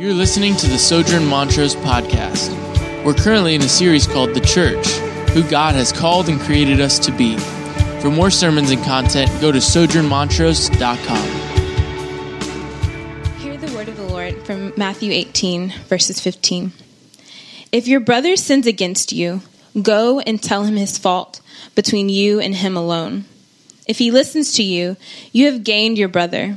You're listening to the Sojourn Montrose podcast. We're currently in a series called The Church Who God Has Called and Created Us to Be. For more sermons and content, go to sojournmontrose.com. Hear the word of the Lord from Matthew 18, verses 15. If your brother sins against you, go and tell him his fault between you and him alone. If he listens to you, you have gained your brother.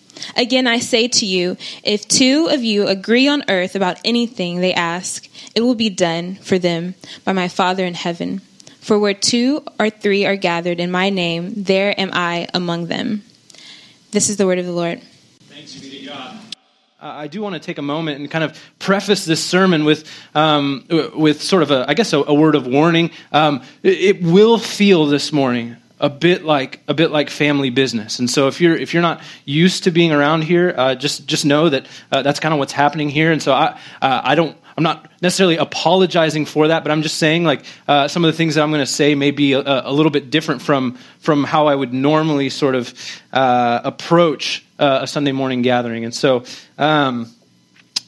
Again, I say to you, if two of you agree on earth about anything they ask, it will be done for them by my Father in heaven. For where two or three are gathered in my name, there am I among them. This is the word of the Lord. Thanks be to God. Uh, I do want to take a moment and kind of preface this sermon with, um, with sort of a, I guess, a, a word of warning. Um, it, it will feel this morning a bit like a bit like family business. And so if you're if you're not used to being around here, uh, just just know that uh, that's kind of what's happening here. And so I uh, I don't. I'm not necessarily apologizing for that, but I'm just saying like uh, some of the things that I'm going to say may be a, a, little bit different from from how I would normally sort of uh, approach uh, a Sunday morning gathering. And so, um,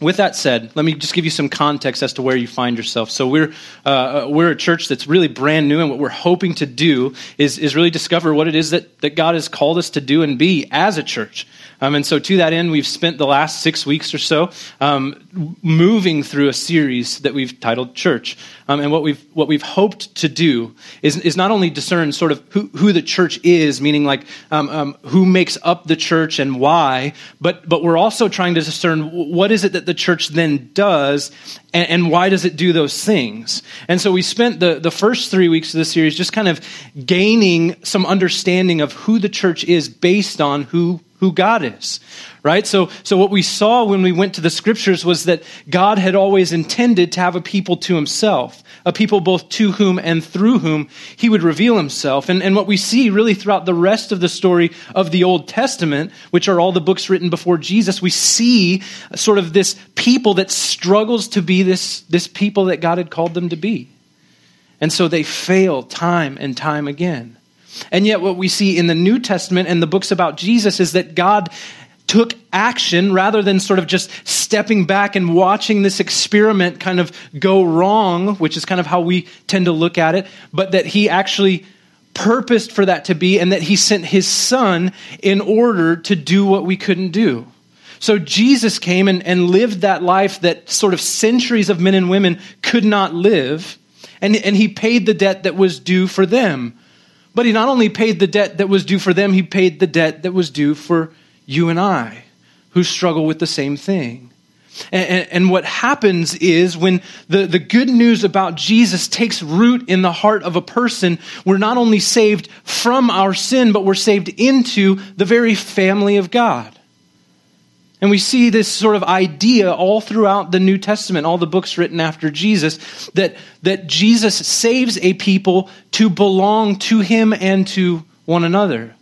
with that said, let me just give you some context as to where you find yourself. So we're uh, we're a church that's really brand new, and what we're hoping to do is is really discover what it is that that God has called us to do and be as a church. Um, and so, to that end, we've spent the last six weeks or so um, moving through a series that we've titled Church. Um, and what we've what we've hoped to do is is not only discern sort of who, who the church is, meaning like um, um, who makes up the church and why, but but we're also trying to discern what is it that the church then does and, and, why does it do those things? And so we spent the, the first three weeks of the series just kind of gaining some understanding of who the church is based on who who God is, right? So, so what we saw when we went to the scriptures was that God had always intended to have a people to himself, a people both to whom and through whom he would reveal himself. And, and what we see really throughout the rest of the story of the Old Testament, which are all the books written before Jesus, we see sort of this people that struggles to be this, this people that God had called them to be. And so they fail time and time again. And yet, what we see in the New Testament and the books about Jesus is that God took action rather than sort of just stepping back and watching this experiment kind of go wrong, which is kind of how we tend to look at it, but that he actually purposed for that to be and that he sent his son in order to do what we couldn't do. So Jesus came and, and lived that life that sort of centuries of men and women could not live, and, and he paid the debt that was due for them. But he not only paid the debt that was due for them, he paid the debt that was due for you and I, who struggle with the same thing. And, and, and, what happens is when the, the good news about Jesus takes root in the heart of a person, we're not only saved from our sin, but we're saved into the very family of God. And we see this sort of idea all throughout the New Testament, all the books written after Jesus, that, that Jesus saves a people to belong to him and to one another.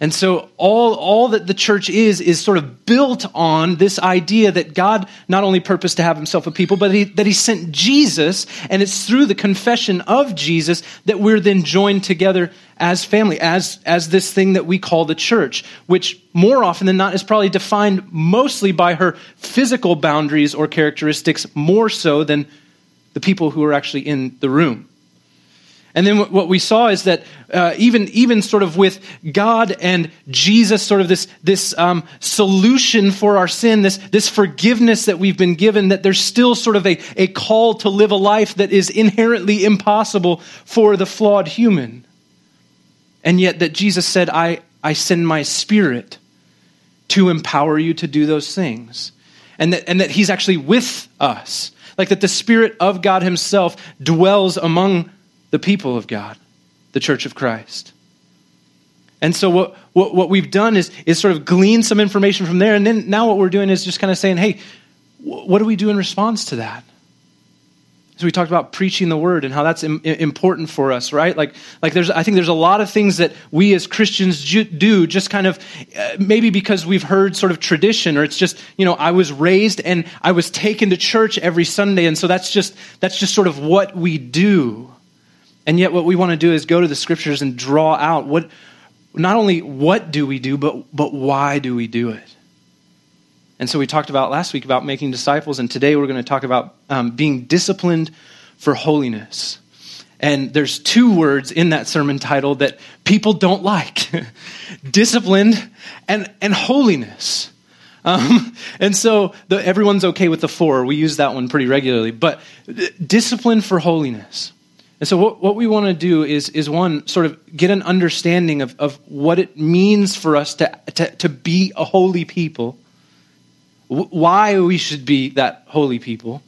And so all, all that the church is, is sort of built on this idea that God not only purposed to have himself a people, but he, that he sent Jesus, and it's through the confession of Jesus that we're then joined together as family, as, as this thing that we call the church, which more often than not is probably defined mostly by her physical boundaries or characteristics, more so than the people who are actually in the room. And then what we saw is that uh, even, even sort of with God and Jesus, sort of this, this um, solution for our sin, this, this forgiveness that we've been given, that there's still sort of a, a call to live a life that is inherently impossible for the flawed human. And yet that Jesus said, I, I send my spirit to empower you to do those things. And that, and that he's actually with us. Like that the Spirit of God Himself dwells among the people of God, the church of Christ. And so what, what, what we've done is, is sort of glean some information from there. And then now what we're doing is just kind of saying, hey, what do we do in response to that? So we talked about preaching the word and how that's Im- important for us, right? Like, like there's, I think there's a lot of things that we as Christians ju- do just kind of, uh, maybe because we've heard sort of tradition or it's just, you know, I was raised and I was taken to church every Sunday. And so that's just, that's just sort of what we do. And yet what we want to do is go to the scriptures and draw out what, not only what do we do, but, but why do we do it? And so we talked about last week about making disciples, and today we're going to talk about um, being disciplined for holiness. And there's two words in that sermon title that people don't like disciplined and, and holiness. Um, and so the, everyone's okay with the for. We use that one pretty regularly. But discipline for holiness. And so, what, what we want to do is, is one, sort of get an understanding of, of what it means for us to, to, to be a holy people why we should be that holy people.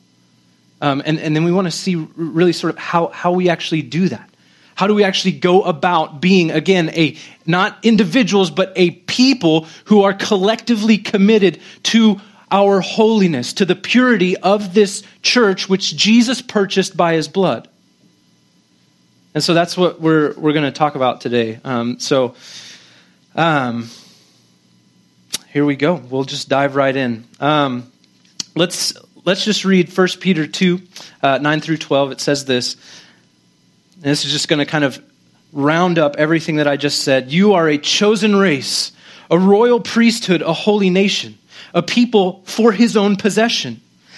Um, and, and then we want to see really sort of how, how we actually do that. How do we actually go about being, again, a not individuals, but a people who are collectively committed to our holiness, to the purity of this church which Jesus purchased by his blood? And so that's what we're, we're going to talk about today. Um, so, um, here we go. We'll just dive right in. Um, let's let's just read 1 Peter 2, uh, 9 through 12. It says this. And this is just going to kind of round up everything that I just said. You are a chosen race, a royal priesthood, a holy nation, a people for his own possession,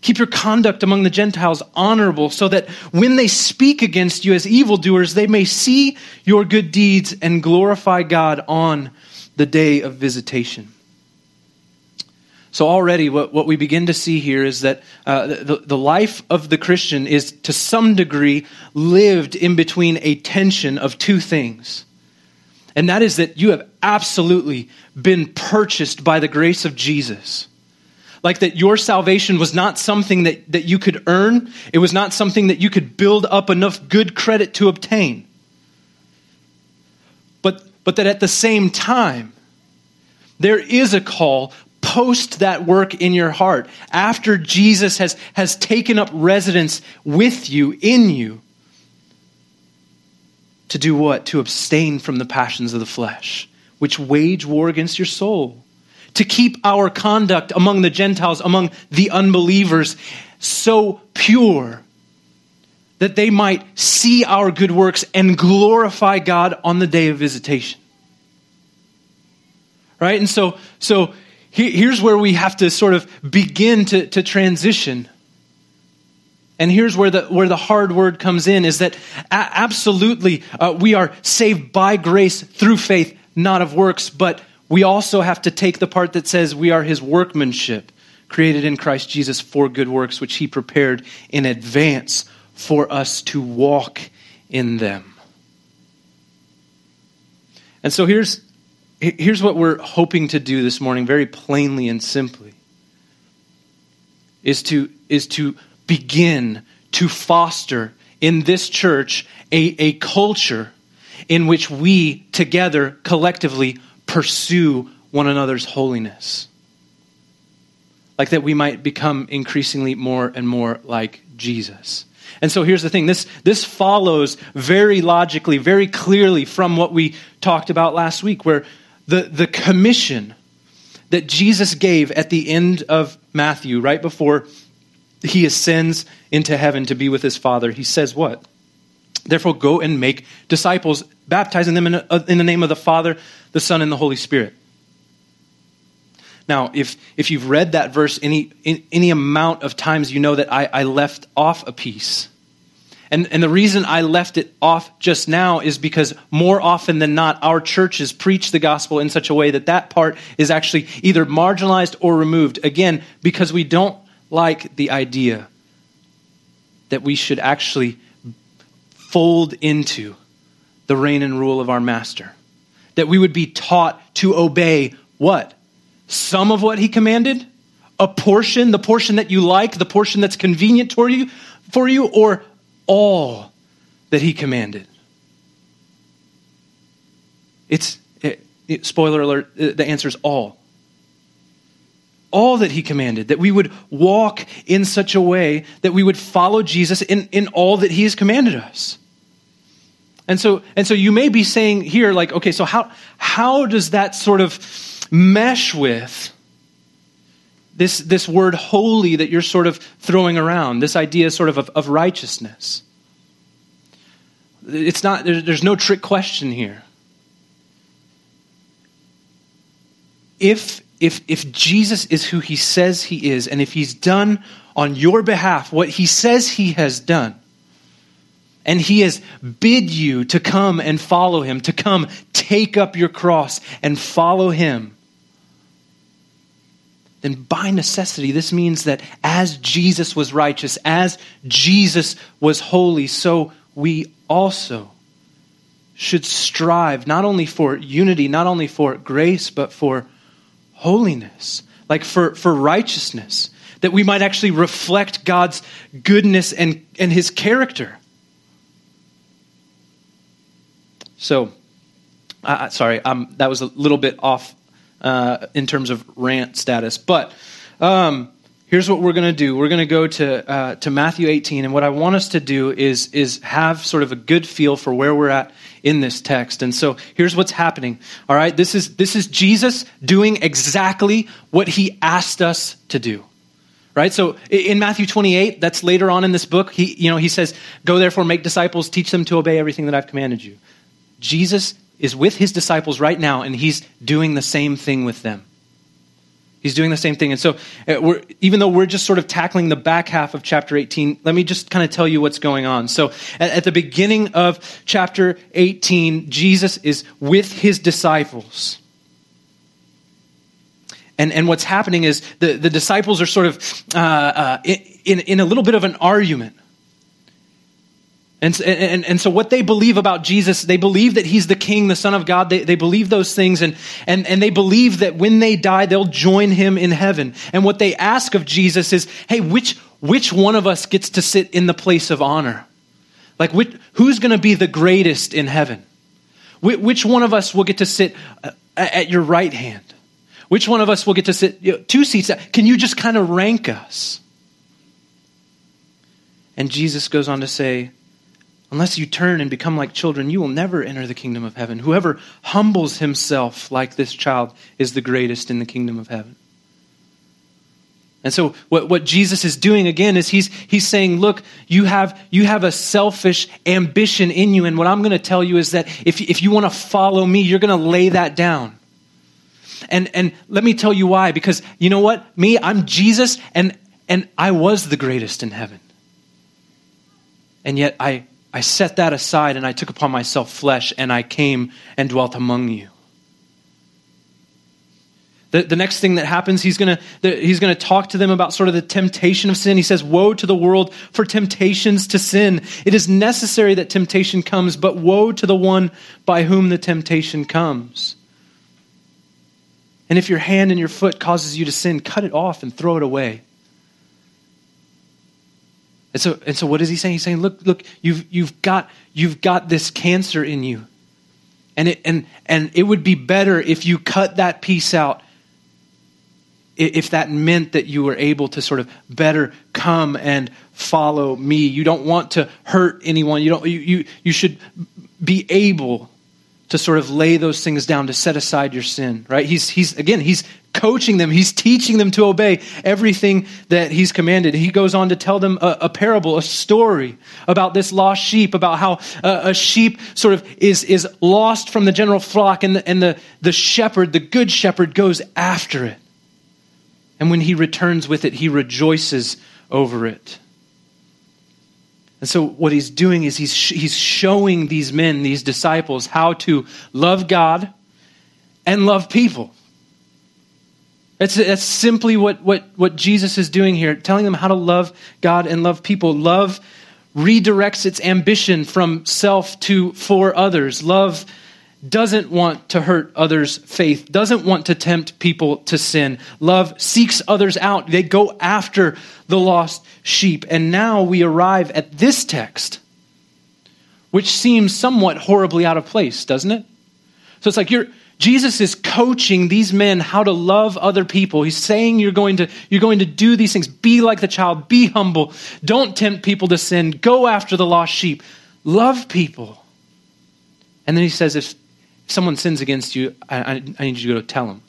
Keep your conduct among the Gentiles honorable, so that when they speak against you as evildoers, they may see your good deeds and glorify God on the day of visitation. So, already, what, what we begin to see here is that uh, the, the life of the Christian is to some degree lived in between a tension of two things. And that is that you have absolutely been purchased by the grace of Jesus. Like that your salvation was not something that, that you could earn, it was not something that you could build up enough good credit to obtain. But, but that at the same time, there is a call post that work in your heart after Jesus has, has taken up residence with you, in you. To do what? To abstain from the passions of the flesh, which wage war against your soul. To keep our conduct among the Gentiles, among the unbelievers, so pure that they might see our good works and glorify God on the day of visitation. Right? And so, so here's where we have to sort of begin to, to transition. And here's where the, where the hard word comes in is that absolutely uh, we are saved by grace through faith, not of works, but we also have to take the part that says we are his workmanship, created in Christ Jesus for good works, which he prepared in advance for us to walk in them. And so here's, Here's what we're hoping to do this morning, very plainly and simply, is to, is to begin to foster in this church a, a culture in which we together collectively pursue one another's holiness. Like that we might become increasingly more and more like Jesus. And so here's the thing this, this follows very logically, very clearly from what we talked about last week, where the, the commission that Jesus gave at the end of Matthew, right before he ascends into heaven to be with his Father, he says what? Therefore, go and make disciples, baptizing them in, uh, in the name of the Father, the Son, and the Holy Spirit. Now, if, if you've read that verse any, any amount of times, you know that I, I left off a piece. And, and the reason I left it off just now is because more often than not, our churches preach the gospel in such a way that that part is actually either marginalized or removed. Again, because we don't like the idea that we should actually fold into the reign and rule of our master. That we would be taught to obey what? Some of what he commanded? A portion, the portion that you like, the portion that's convenient for you, for you, or all that he commanded? It's, it, it, spoiler alert, the answer is all. All that he commanded, that we would walk in such a way that we would follow Jesus in, in all that he has commanded us. And so, and so you may be saying here, like, okay, so how, how does that sort of mesh with this, this word holy that you're sort of throwing around, this idea sort of of, of righteousness? It's not, there's no trick question here. If, if, if Jesus is who he says he is, and if he's done on your behalf what he says he has done, and he has bid you to come and follow him, to come take up your cross and follow him, then by necessity, this means that as Jesus was righteous, as Jesus was holy, so we also should strive not only for unity, not only for grace, but for holiness, like for, for righteousness, that we might actually reflect God's goodness and, and his character. So, sorry, that was a little bit off uh, in terms of rant status. But um, here's what we're going to do. We're going to go to uh, to Matthew 18, and what I want us to do is is have sort of a good feel for where we're at in this text. And so here's what's happening. All right, this is this is Jesus doing exactly what he asked us to do right so in matthew 28 that's later on in this book he you know he says go therefore make disciples teach them to obey everything that i've commanded you Jesus is with his disciples right now, and he's doing the same thing with them. He's doing the same thing. And so, uh, even though we're just sort of tackling the back half of chapter 18, let me just kind of tell you what's going on. So, at, at the beginning of chapter 18, Jesus is with his disciples. And, and what's happening is the, the disciples are sort of uh, uh, in, in a little bit of an argument. And, and, and so what they believe about Jesus, they believe that he's the king, the son of God. They, they believe those things and, and, and they believe that when they die, they'll join him in heaven. And what they ask of Jesus is, hey, which, which one of us gets to sit in the place of honor? Like, which, who's going to be the greatest in heaven? Which one of us will get to sit uh, at your right hand? Which one of us will get to sit you know, two seats? Can you just kind of rank us? And Jesus goes on to say, Unless you turn and become like children, you will never enter the kingdom of heaven. Whoever humbles himself like this child is the greatest in the kingdom of heaven. And so what, what Jesus is doing again is he's, he's saying, look, you have, you have a selfish ambition in you. And what I'm going to tell you is that if, if you want to follow me, you're going to lay that down. And, and let me tell you why. Because you know what? Me, I'm Jesus, and, and I was the greatest in heaven. And yet I I set that aside and I took upon myself flesh and I came and dwelt among you. The, the next thing that happens, he's going he's going to talk to them about sort of the temptation of sin. He says, Woe to the world for temptations to sin. It is necessary that temptation comes, but woe to the one by whom the temptation comes. And if your hand and your foot causes you to sin, cut it off and throw it away. And so, and so what is he saying? He's saying, look, look, you've, you've, got, you've got this cancer in you. And it, and, and it would be better if you cut that piece out if that meant that you were able to sort of better come and follow me you don't want to hurt anyone you don't you, you, you should be able to sort of lay those things down to set aside your sin right? He's he's again he's coaching them. He's teaching them to obey everything that he's commanded. He goes on to tell them a, a parable a story about this lost sheep about how a, a sheep sort of is is lost from the general flock and the, and the the shepherd the good shepherd goes after it. And when he returns with it he rejoices over it and so, what he's doing is he's, he's showing these men, these disciples, how to love God and love people. That's, that's simply what, what, what Jesus is doing here, telling them how to love God and love people. Love redirects its ambition from self to for others. Love doesn't want to hurt others' faith, doesn't want to tempt people to sin. Love seeks others out. They go after the lost sheep. And now we arrive at this text, which seems somewhat horribly out of place, doesn't it? So it's like you're Jesus is coaching these men how to love other people. He's saying you're going to, you're going to do these things. Be like the child. Be humble. Don't tempt people to sin. Go after the lost sheep. Love people. And then he says, if someone sins against you, I, I, need you to go tell them.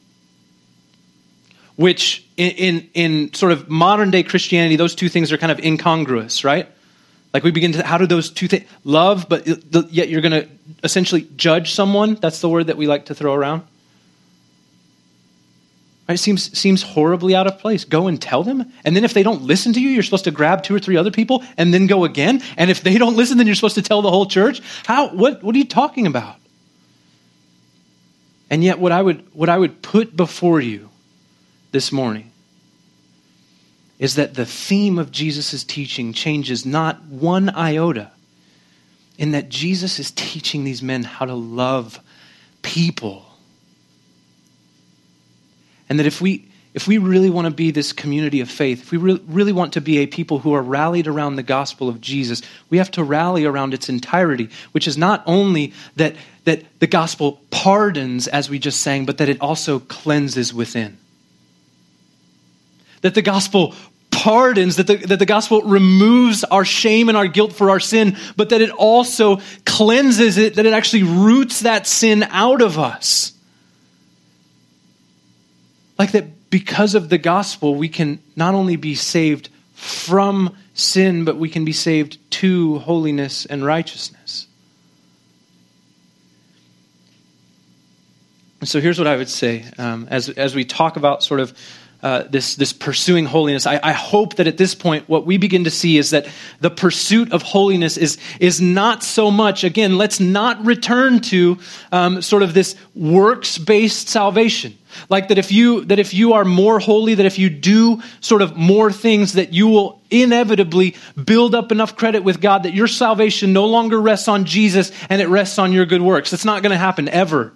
Which, in, in, in sort of modern day Christianity, those two things are kind of incongruous, right? Like we begin to, how do those two things, love, but yet you're going to essentially judge someone? That's the word that we like to throw around. It seems, seems horribly out of place. Go and tell them. And then if they don't listen to you, you're supposed to grab two or three other people and then go again. And if they don't listen, then you're supposed to tell the whole church. How, what, what are you talking about? And yet, what I would, what I would put before you this morning is that the theme of Jesus' teaching changes not one iota, in that Jesus is teaching these men how to love people. And that if we, if we really want to be this community of faith, if we re- really want to be a people who are rallied around the gospel of Jesus, we have to rally around its entirety, which is not only that, that the gospel pardons, as we just sang, but that it also cleanses within. That the gospel pardons, that the, that the gospel removes our shame and our guilt for our sin, but that it also cleanses it, that it actually roots that sin out of us. Like that because of the gospel, we can not only be saved from sin, but we can be saved to holiness and righteousness. so here's what I would say um, as, as we talk about sort of uh, this, this pursuing holiness. I, I, hope that at this point, what we begin to see is that the pursuit of holiness is, is not so much, again, let's not return to um, sort of this works based salvation. Like that if you that if you are more holy, that if you do sort of more things, that you will inevitably build up enough credit with God that your salvation no longer rests on Jesus and it rests on your good works. It's not going to happen ever.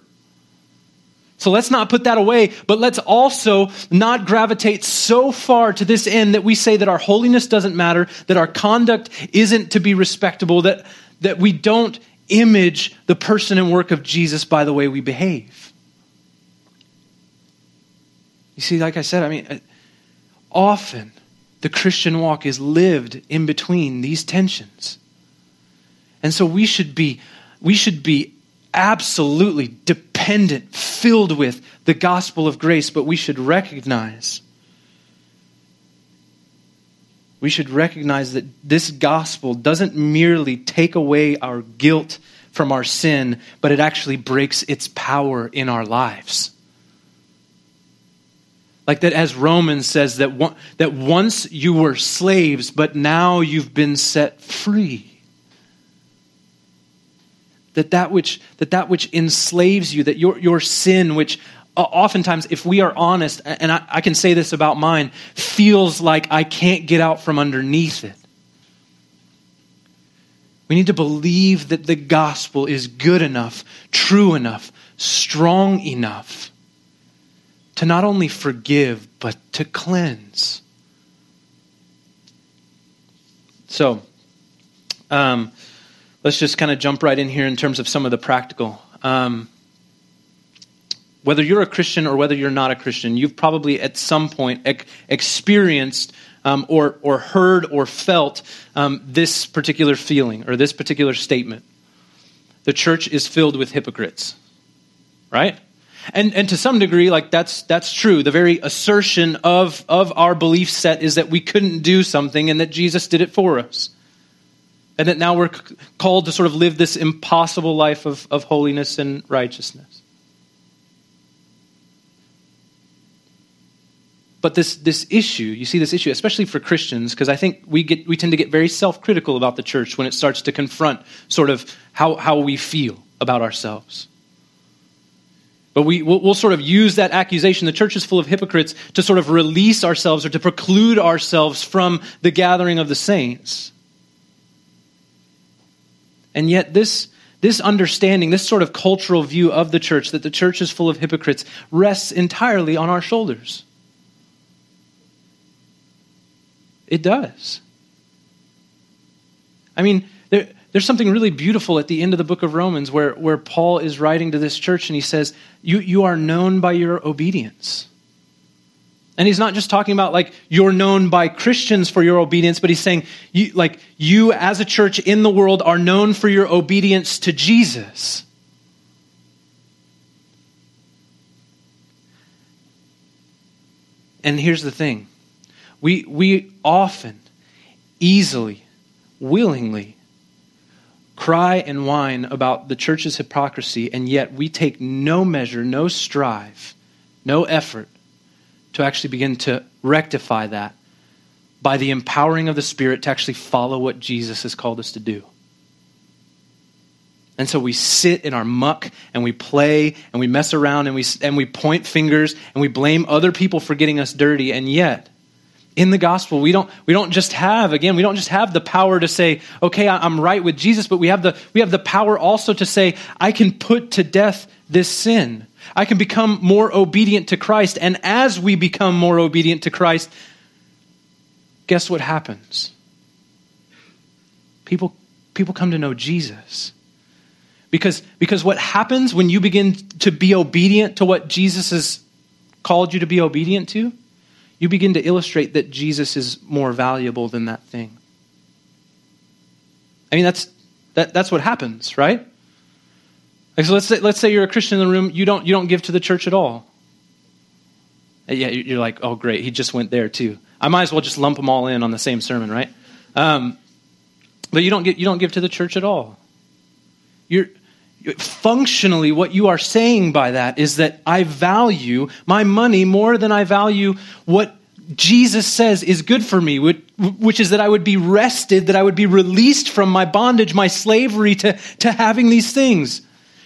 So let's not put that away, but let's also not gravitate so far to this end that we say that our holiness doesn't matter, that our conduct isn't to be respectable, that, that we don't image the person and work of Jesus by the way we behave. You see, like I said, I mean, uh, often the Christian walk is lived in between these tensions. And so we should be we should be absolutely dependent, filled with the gospel of grace, but we should recognize we should recognize that this gospel doesn't merely take away our guilt from our sin, but it actually breaks its power in our lives. Like that, as Romans says, that, one, that once you were slaves, but now you've been set free that that which, that that which enslaves you, that your, your sin, which uh, oftentimes, if we are honest, and I, I can say this about mine, feels like I can't get out from underneath it. We need to believe that the gospel is good enough, true enough, strong enough to not only forgive, but to cleanse. So, um, let's just kind of jump right in here in terms of some of the practical. Um, whether you're a Christian or whether you're not a Christian, you've probably at some point ec- experienced um, or, or heard or felt um, this particular feeling or this particular statement. The church is filled with hypocrites, right? And, and to some degree, like that's, that's true. The very assertion of, of our belief set is that we couldn't do something and that Jesus did it for us. And that now we're called to sort of live this impossible life of, of holiness and righteousness. But this, this issue, you see this issue, especially for Christians, because I think we, get, we tend to get very self critical about the church when it starts to confront sort of how, how we feel about ourselves. But we, we'll, we'll, sort of use that accusation, the church is full of hypocrites, to sort of release ourselves or to preclude ourselves from the gathering of the saints. And yet, this, this understanding, this sort of cultural view of the church, that the church is full of hypocrites, rests entirely on our shoulders. It does. I mean, there, there's something really beautiful at the end of the book of Romans where, where Paul is writing to this church and he says, you, you are known by your obedience. And he's not just talking about like you're known by Christians for your obedience, but he's saying you like you as a church in the world are known for your obedience to Jesus. And here's the thing. We we often easily willingly cry and whine about the church's hypocrisy and yet we take no measure, no strive, no effort to actually begin to rectify that by the empowering of the Spirit to actually follow what Jesus has called us to do. And so we sit in our muck and we play and we mess around and we, and we point fingers and we blame other people for getting us dirty. And yet, in the gospel, we don't, we don't just have, again, we don't just have the power to say, okay, I'm right with Jesus, but we have the, we have the power also to say, I can put to death this sin. I can become more obedient to Christ. And as we become more obedient to Christ, guess what happens? People, people come to know Jesus. Because, because what happens when you begin to be obedient to what Jesus has called you to be obedient to, you begin to illustrate that Jesus is more valuable than that thing. I mean, that's, that, that's what happens, right? Like, so let's say, let's say you're a Christian in the room, you don't, you don't give to the church at all. And yeah, you're like, oh, great, he just went there too. I might as well just lump them all in on the same sermon, right? Um, but you don't, get, you don't give to the church at all. You're, functionally, what you are saying by that is that I value my money more than I value what Jesus says is good for me, which is that I would be rested, that I would be released from my bondage, my slavery to, to having these things.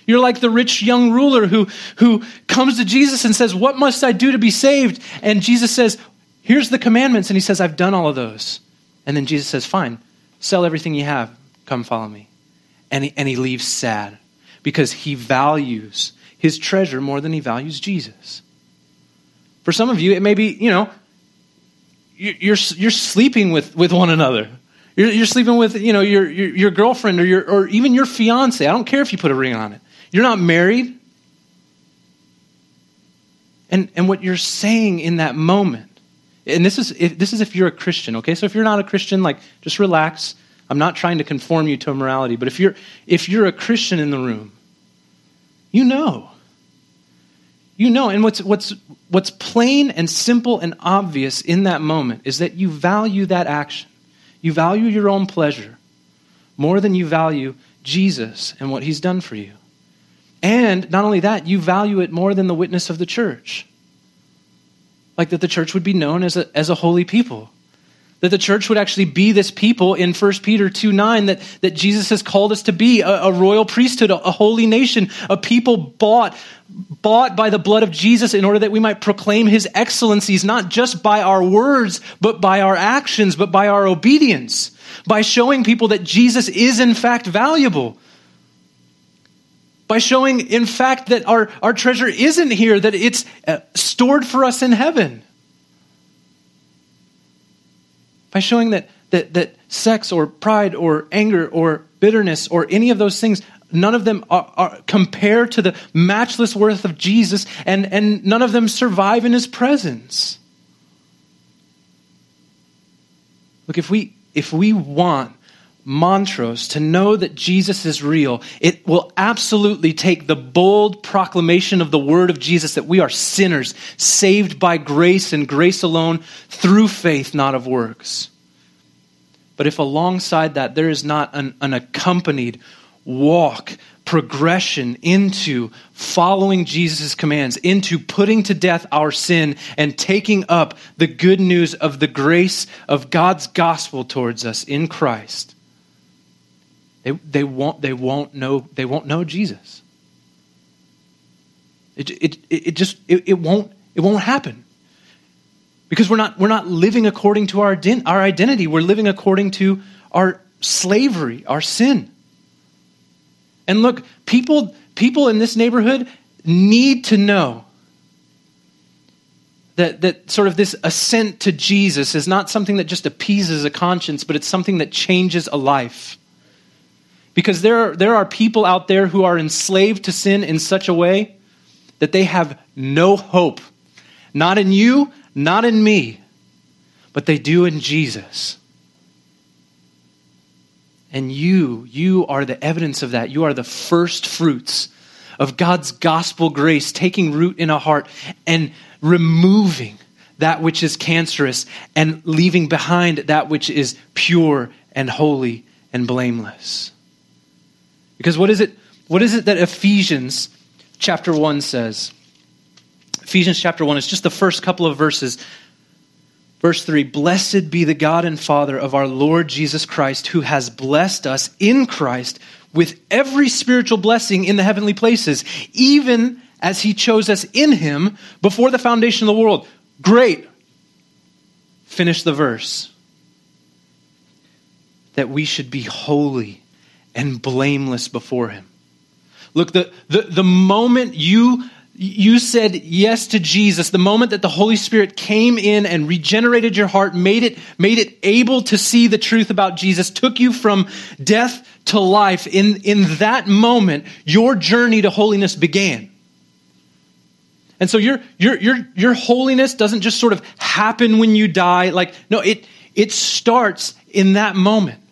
You're like the rich young ruler who, who comes to Jesus and says, What must I do to be saved? And Jesus says, Here's the commandments. And he says, I've done all of those. And then Jesus says, Fine, sell everything you have, come follow me. And he, and he leaves sad because he values his treasure more than he values Jesus. For some of you, it may be, you know, you're, you're sleeping with, with one another. You're, you're sleeping with, you know, your, your, your girlfriend or, your, or even your fiance. I don't care if you put a ring on it. You're not married. And, and what you're saying in that moment, and this is, if, this is if you're a Christian, okay? So if you're not a Christian, like, just relax. I'm not trying to conform you to a morality, but if you're, if you're a Christian in the room, you know. You know, and what's, what's, what's plain and simple and obvious in that moment is that you value that action. You value your own pleasure more than you value Jesus and what he's done for you. And not only that, you value it more than the witness of the church. Like that the church would be known as a, as a holy people. That the church would actually be this people in 1 Peter 2 9 that, that Jesus has called us to be a, a royal priesthood, a, a, holy nation, a people bought, bought by the blood of Jesus in order that we might proclaim his excellencies, not just by our words, but by our actions, but by our obedience, by showing people that Jesus is in fact valuable by showing, in fact, that our, our treasure isn't here, that it's uh, stored for us in heaven. By showing that, that, that sex or pride or anger or bitterness or any of those things, none of them are, are compare to the matchless worth of Jesus, and, and none of them survive in his presence. Look, if we, if we want Montrose, to know that Jesus is real, it will absolutely take the bold proclamation of the word of Jesus that we are sinners, saved by grace and grace alone, through faith, not of works. But if alongside that there is not an, an accompanied walk, progression into following Jesus' commands, into putting to death our sin and taking up the good news of the grace of God's gospel towards us in Christ, they, they, won't, they, won't know, they won't know Jesus. It, it, it just it, it, won't, it won't happen. Because we're not, we're not living according to our, our identity. We're living according to our slavery, our sin. And look, people, people in this neighborhood need to know that, that sort of this assent to Jesus is not something that just appeases a conscience, but it's something that changes a life. Because there are, there are people out there who are enslaved to sin in such a way that they have no hope. Not in you, not in me, but they do in Jesus. And you, you are the evidence of that. You are the first fruits of God's gospel grace taking root in a heart and removing that which is cancerous and leaving behind that which is pure and holy and blameless. Because what is it what is it that Ephesians chapter 1 says? Ephesians chapter 1 is just the first couple of verses. Verse 3 Blessed be the God and Father of our Lord Jesus Christ, who has blessed us in Christ with every spiritual blessing in the heavenly places, even as he chose us in him before the foundation of the world. Great. Finish the verse. That we should be holy and blameless before him. Look, the, the, the moment you you said yes to Jesus, the moment that the Holy Spirit came in and regenerated your heart, made it, made it able to see the truth about Jesus, took you from death to life, in, in that moment, your journey to holiness began. And so your, your, your, your holiness doesn't just sort of happen when you die. Like, no, it, it starts in that moment.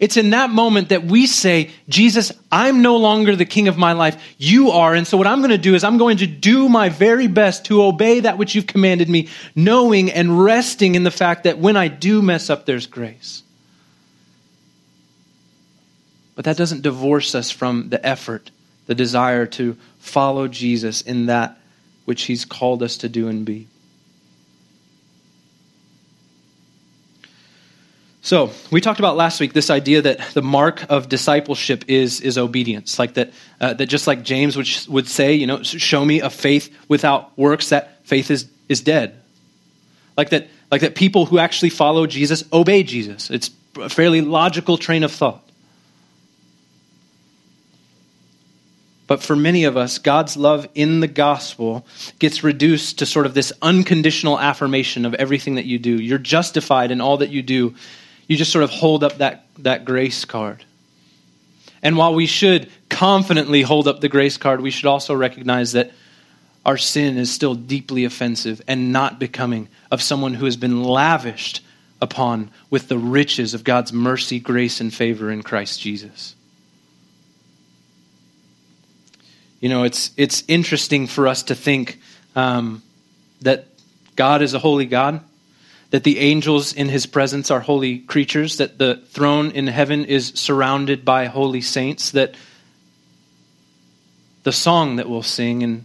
It's in that moment that we say, Jesus, I'm no longer the king of my life. You are. And so what I'm going to do is I'm going to do my very best to obey that which you've commanded me, knowing and resting in the fact that when I do mess up, there's grace. But that doesn't divorce us from the effort, the desire to follow Jesus in that which he's called us to do and be. So, we talked about last week this idea that the mark of discipleship is, is obedience. Like that, uh, that just like James would, would say, you know, show me a faith without works, that faith is, is dead. Like that, like that people who actually follow Jesus obey Jesus. It's a fairly logical train of thought. But for many of us, God's love in the gospel gets reduced to sort of this unconditional affirmation of everything that you do. You're justified in all that you do you just sort of hold up that, that grace card. And while we should confidently hold up the grace card, we should also recognize that our sin is still deeply offensive and not becoming of someone who has been lavished upon with the riches of God's mercy, grace, and favor in Christ Jesus. You know, it's, it's interesting for us to think um, that God is a holy God that the angels in his presence are holy creatures, that the throne in heaven is surrounded by holy saints, that the song that we'll sing and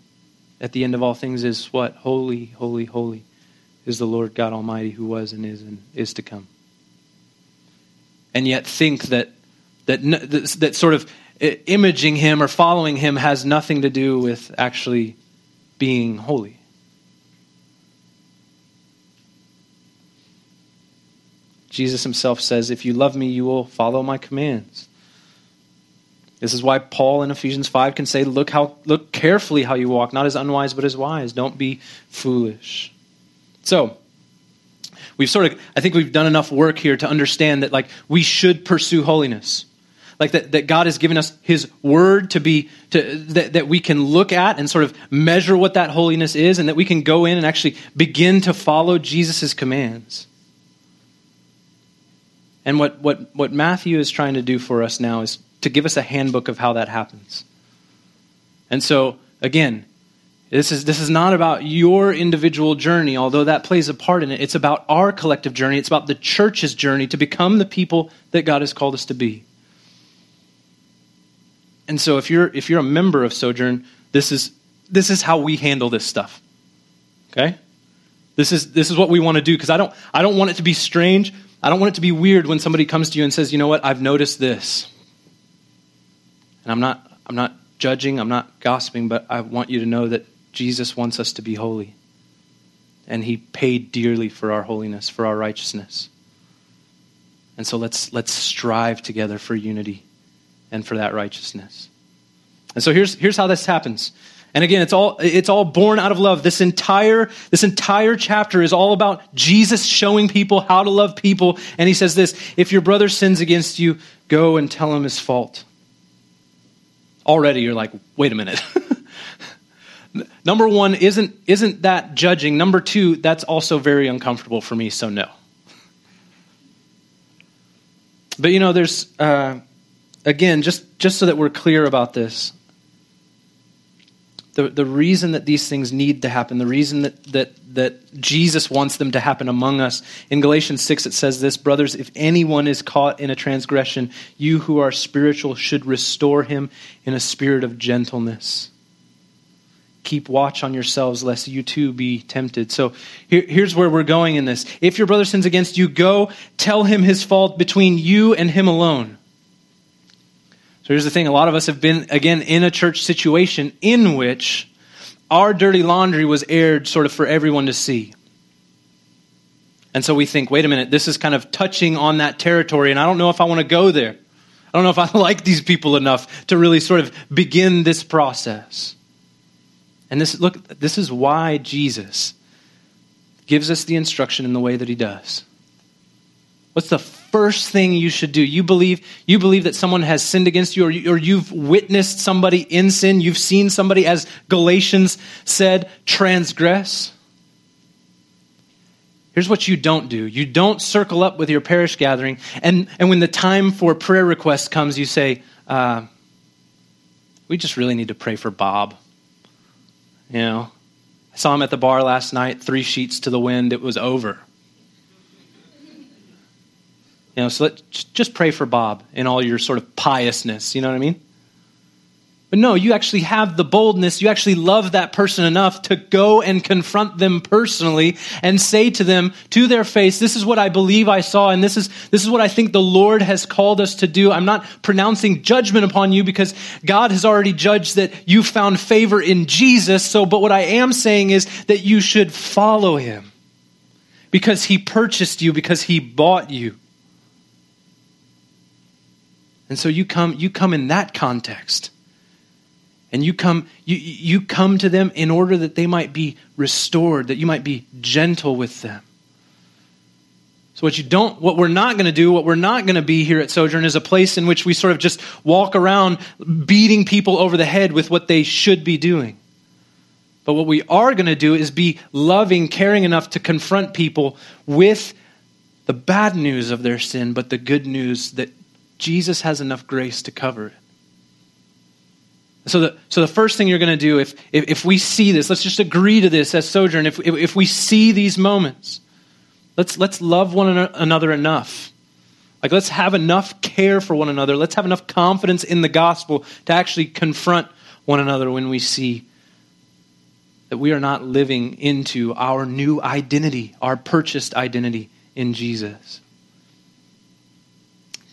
at the end of all things is what? Holy, holy, holy is the Lord God Almighty who was and is and is to come. And yet think that that that sort of imaging him or following him has nothing to do with actually being holy. Jesus himself says, If you love me, you will follow my commands. This is why Paul in Ephesians 5 can say, Look, how, look carefully how you walk, not as unwise, but as wise. Don't be foolish. So, we've sort of, I think we've done enough work here to understand that, like, we should pursue holiness. Like that, that God has given us His Word to be, to, that, that we can look at and sort of measure what that holiness is, and that we can go in and actually begin to follow Jesus' commands. And what, what, what Matthew is trying to do for us now is to give us a handbook of how that happens. And so, again, this is, this is not about your individual journey, although that plays a part in it. It's about our collective journey. It's about the church's journey to become the people that God has called us to be. And so, if you're, if you're a member of Sojourn, this is, this is how we handle this stuff. Okay? This is, this is what we want to do because I don't, I don't want it to be strange. I don't want it to be weird when somebody comes to you and says, you know what, I've noticed this. And I'm not, I'm not judging, I'm not gossiping, but I want you to know that Jesus wants us to be holy. And he paid dearly for our holiness, for our righteousness. And so let's, let's strive together for unity and for that righteousness. And so here's, here's how this happens. And again, it's all, it's all born out of love. This entire, this entire chapter is all about Jesus showing people how to love people. And he says this, if your brother sins against you, go and tell him his fault. Already you're like, wait a minute. Number one, isn't, isn't that judging? Number two, that's also very uncomfortable for me, so no. But you know, there's, uh, again, just, just so that we're clear about this, the, the reason that these things need to happen, the reason that, that, that Jesus wants them to happen among us. In Galatians 6, it says this Brothers, if anyone is caught in a transgression, you who are spiritual should restore him in a spirit of gentleness. Keep watch on yourselves, lest you too be tempted. So here, here's where we're going in this. If your brother sins against you, go tell him his fault between you and him alone. So here's the thing a lot of us have been, again, in a church situation in which our dirty laundry was aired sort of for everyone to see. And so we think, wait a minute, this is kind of touching on that territory, and I don't know if I want to go there. I don't know if I like these people enough to really sort of begin this process. And this, look, this is why Jesus gives us the instruction in the way that he does. What's the first thing you should do? You believe, you believe that someone has sinned against you or, you, or you've witnessed somebody in sin. You've seen somebody, as Galatians said, transgress. Here's what you don't do. You don't circle up with your parish gathering, and, and when the time for prayer requests comes, you say, uh, We just really need to pray for Bob. You know, I saw him at the bar last night, three sheets to the wind, it was over. You know, so let, just pray for Bob in all your sort of piousness. You know what I mean? But no, you actually have the boldness. You actually love that person enough to go and confront them personally and say to them to their face, this is what I believe I saw and this is, this is what I think the Lord has called us to do. I'm not pronouncing judgment upon you because God has already judged that you found favor in Jesus. So, but what I am saying is that you should follow him because he purchased you, because he bought you. And so you come, you come in that context. And you come, you, you come to them in order that they might be restored, that you might be gentle with them. So what you don't, what we're not going to do, what we're not going to be here at Sojourn is a place in which we sort of just walk around beating people over the head with what they should be doing. But what we are going to do is be loving, caring enough to confront people with the bad news of their sin, but the good news that Jesus has enough grace to cover it. So the, so the first thing you're going to do, if, if, if, we see this, let's just agree to this as Sojourn. If, if, if we see these moments, let's, let's love one another enough. Like, let's have enough care for one another. Let's have enough confidence in the gospel to actually confront one another when we see that we are not living into our new identity, our purchased identity in Jesus.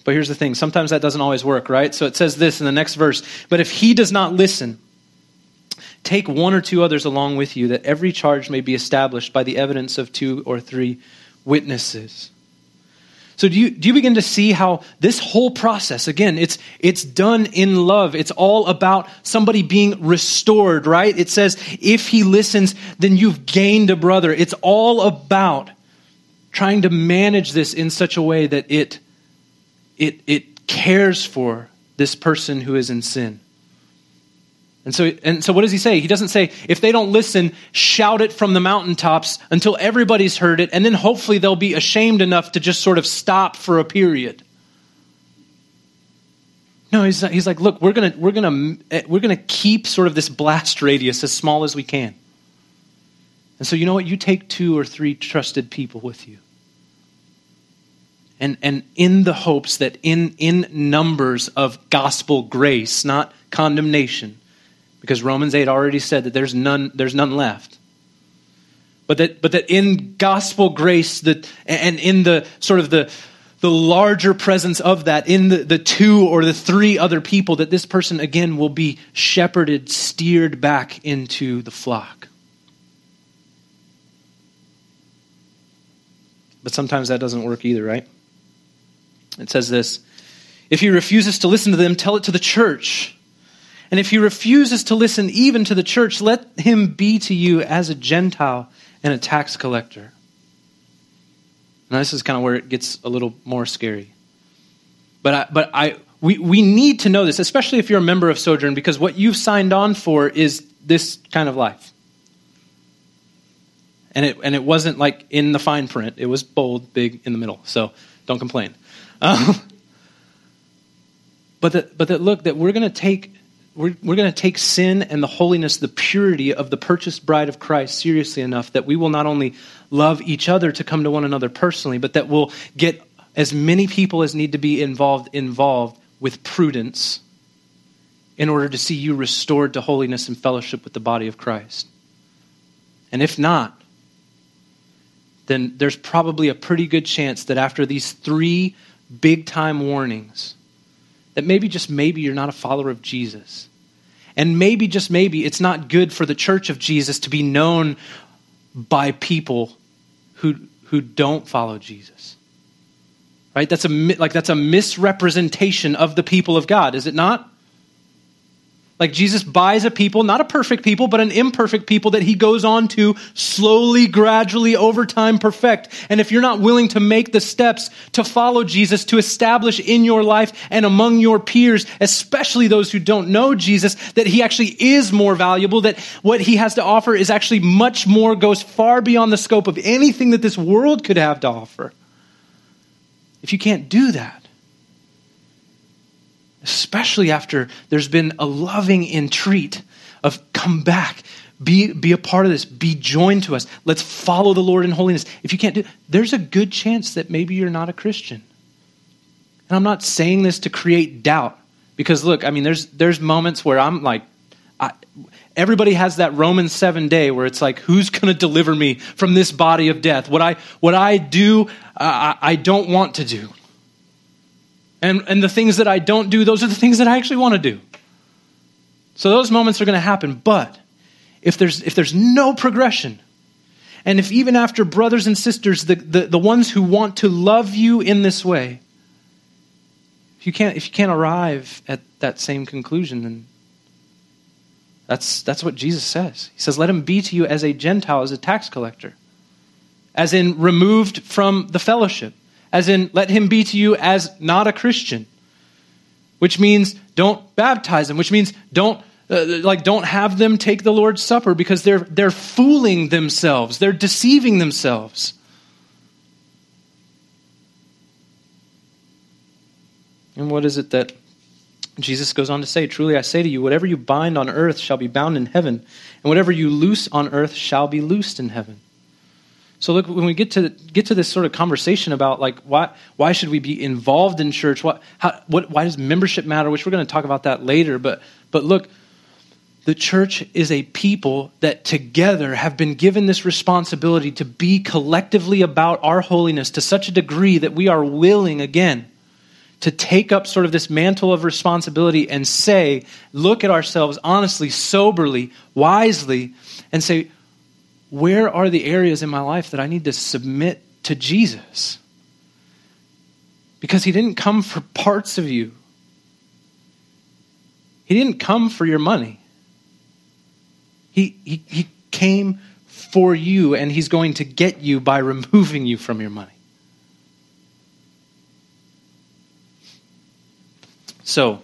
But here's the thing sometimes that doesn't always work, right? So it says this in the next verse But if he does not listen, take one or two others along with you, that every charge may be established by the evidence of two or three witnesses. So do you, do you begin to see how this whole process, again, it's, it's done in love. It's all about somebody being restored, right? It says, if he listens, then you've gained a brother. It's all about trying to manage this in such a way that it it, it cares for this person who is in sin. And so, and so, what does he say? He doesn't say, if they don't listen, shout it from the mountaintops until everybody's heard it, and then hopefully they'll be ashamed enough to just sort of stop for a period. No, he's, he's like, look, we're going to we're gonna, we're gonna keep sort of this blast radius as small as we can. And so, you know what? You take two or three trusted people with you and, and in the hopes that in, in numbers of gospel grace, not condemnation, because Romans 8 already said that there's none, there's none left. But that, but that in gospel grace that, and in the sort of the, the larger presence of that, in the, the two or the three other people, that this person again will be shepherded, steered back into the flock. But sometimes that doesn't work either, right? It says this If he refuses to listen to them, tell it to the church. And if he refuses to listen even to the church, let him be to you as a Gentile and a tax collector. Now, this is kind of where it gets a little more scary. But I, but I, we, we need to know this, especially if you're a member of Sojourn, because what you've signed on for is this kind of life. And it, and it wasn't like in the fine print, it was bold, big in the middle. So don't complain. Um, but that, but that look, that we're going to take we're, we're going to take sin and the holiness, the purity of the purchased bride of Christ seriously enough that we will not only love each other to come to one another personally, but that we'll get as many people as need to be involved involved with prudence in order to see you restored to holiness and fellowship with the body of Christ. And if not, then there's probably a pretty good chance that after these three big time warnings, that maybe just maybe you're not a follower of Jesus. And maybe just maybe it's not good for the church of Jesus to be known by people who who don't follow Jesus. Right? That's a like that's a misrepresentation of the people of God, is it not? Like Jesus buys a people, not a perfect people, but an imperfect people that he goes on to slowly, gradually, over time perfect. And if you're not willing to make the steps to follow Jesus, to establish in your life and among your peers, especially those who don't know Jesus, that he actually is more valuable, that what he has to offer is actually much more, goes far beyond the scope of anything that this world could have to offer. If you can't do that, especially after there's been a loving entreat of come back. Be, be a part of this. Be joined to us. Let's follow the lord in holiness. If you can't do there's a good chance that maybe you're not a christian. And i'm not saying this to create doubt because look i mean there's there's moments where i'm like I, everybody has that romans 7 day where it's like who's going to deliver me from this body of death? What i what i do uh, I, I don't want to do and, and the things that I don't do, those are the things that I actually want to do. So those moments are going to happen. But if there's, if there's no progression, and if even after brothers and sisters, the, the, the ones who want to love you in this way, if you can't, if you can't arrive at that same conclusion, then that's, that's what Jesus says. He says, Let him be to you as a Gentile, as a tax collector, as in removed from the fellowship as in, let him be to you as not a Christian, which means don't baptize them, which means don't. Uh, like don't have them take the lord's supper because they're they're fooling themselves they're deceiving themselves and what is it that Jesus goes on to say, Truly I say to you, whatever you bind on earth shall be bound in heaven, and whatever you loose on earth shall be loosed in heaven. So look, when we get to get to this sort of conversation about like why why should we be involved in church? What, how, what why does membership matter? Which we're going to talk about that later. But but look, the church is a people that together have been given this responsibility to be collectively about our holiness to such a degree that we are willing again to take up sort of this mantle of responsibility and say, look at ourselves honestly, soberly, wisely, and say, where are the areas in my life that I need to submit to Jesus? Because he didn't come for parts of you. He didn't come for your money. He, he, he came for you, and he's going to get you by removing you from your money. So,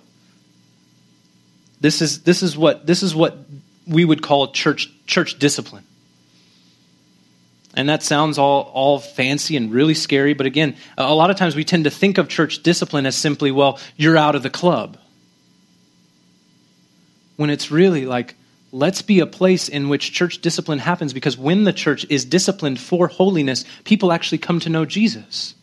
this is, this is, what, this is what we would call church, church discipline. And that sounds all, all fancy and really scary, but again, a lot of times we tend to think of church discipline as simply, well, you're out of the club. When it's really like, let's be a place in which church discipline happens because when the church is disciplined for holiness, people actually come to know Jesus.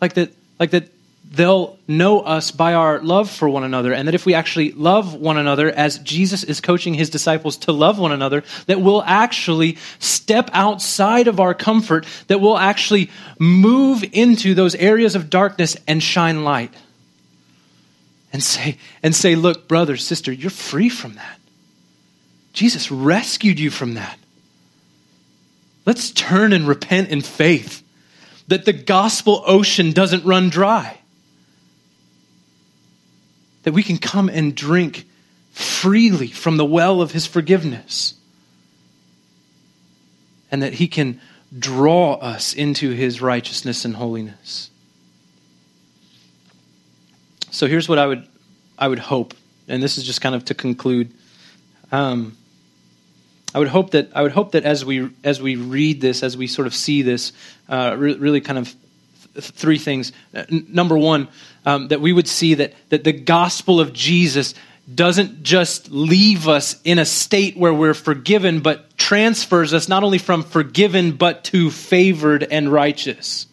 Like that, like that they'll know us by our love for one another and that if we actually love one another as Jesus is coaching his disciples to love one another that we'll actually step outside of our comfort that we'll actually move into those areas of darkness and shine light. And say and say look brother sister you're free from that. Jesus rescued you from that. Let's turn and repent in faith that the gospel ocean doesn't run dry that we can come and drink freely from the well of his forgiveness. And that he can draw us into his righteousness and holiness. So here's what I would I would hope, and this is just kind of to conclude. Um, I would hope that I would hope that as we as we read this, as we sort of see this, uh, re- really kind of three things. Uh, number one, um, that we would see that that the gospel of Jesus doesn't just leave us in a state where we're forgiven, but transfers us not only from forgiven but to favored and righteous.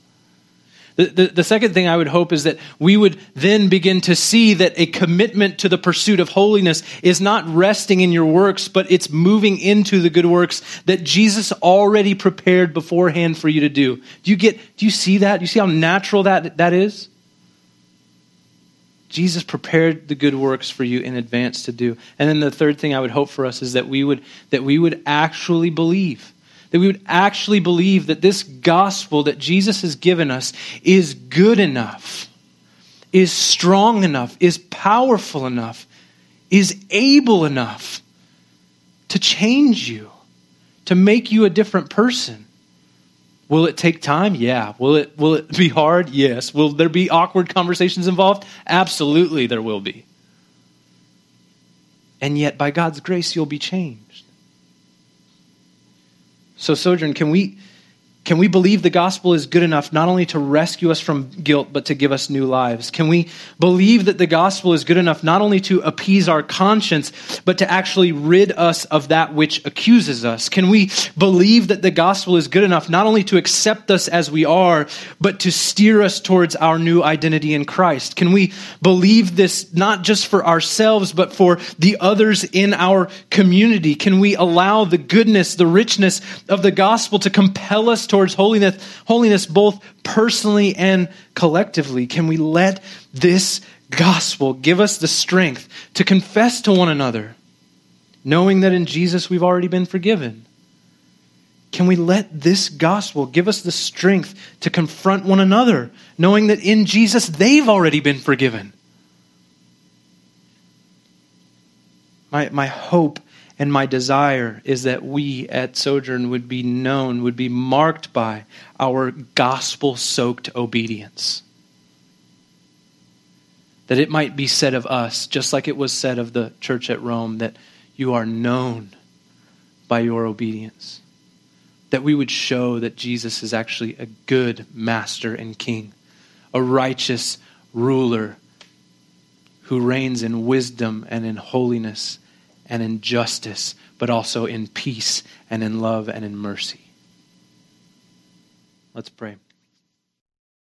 The, the, the, second thing I would hope is that we would then begin to see that a commitment to the pursuit of holiness is not resting in your works, but it's moving into the good works that Jesus already prepared beforehand for you to do. Do you get, do you see that? Do you see how natural that, that is? Jesus prepared the good works for you in advance to do. And then the third thing I would hope for us is that we would, that we would actually believe that we would actually believe that this gospel that Jesus has given us is good enough, is strong enough, is powerful enough, is able enough to change you, to make you a different person. Will it take time? Yeah. Will it will it be hard? Yes. Will there be awkward conversations involved? Absolutely there will be. And yet by God's grace you'll be changed. So, Sojourn, can we, can we believe the gospel is good enough not only to rescue us from guilt, but to give us new lives? Can we believe that the gospel is good enough not only to appease our conscience, but to actually rid us of that which accuses us? Can we believe that the gospel is good enough not only to accept us as we are, but to steer us towards our new identity in Christ? Can we believe this not just for ourselves, but for the others in our community? Can we allow the goodness, the richness of the gospel to compel us towards holiness, holiness both personally and collectively? Can we let this gospel give us the strength to confess to one another, knowing that in Jesus we've already been forgiven? Can we let this gospel give us the strength to confront one another, knowing that in Jesus they've already been forgiven? My, my hope and my desire is that we at Sojourn would be known, would be marked by our gospel soaked obedience. That it might be said of us, just like it was said of the church at Rome, that you are known by your obedience. That we would show that Jesus is actually a good master and king, a righteous ruler who reigns in wisdom and in holiness and in justice, but also in peace and in love and in mercy. Let's pray.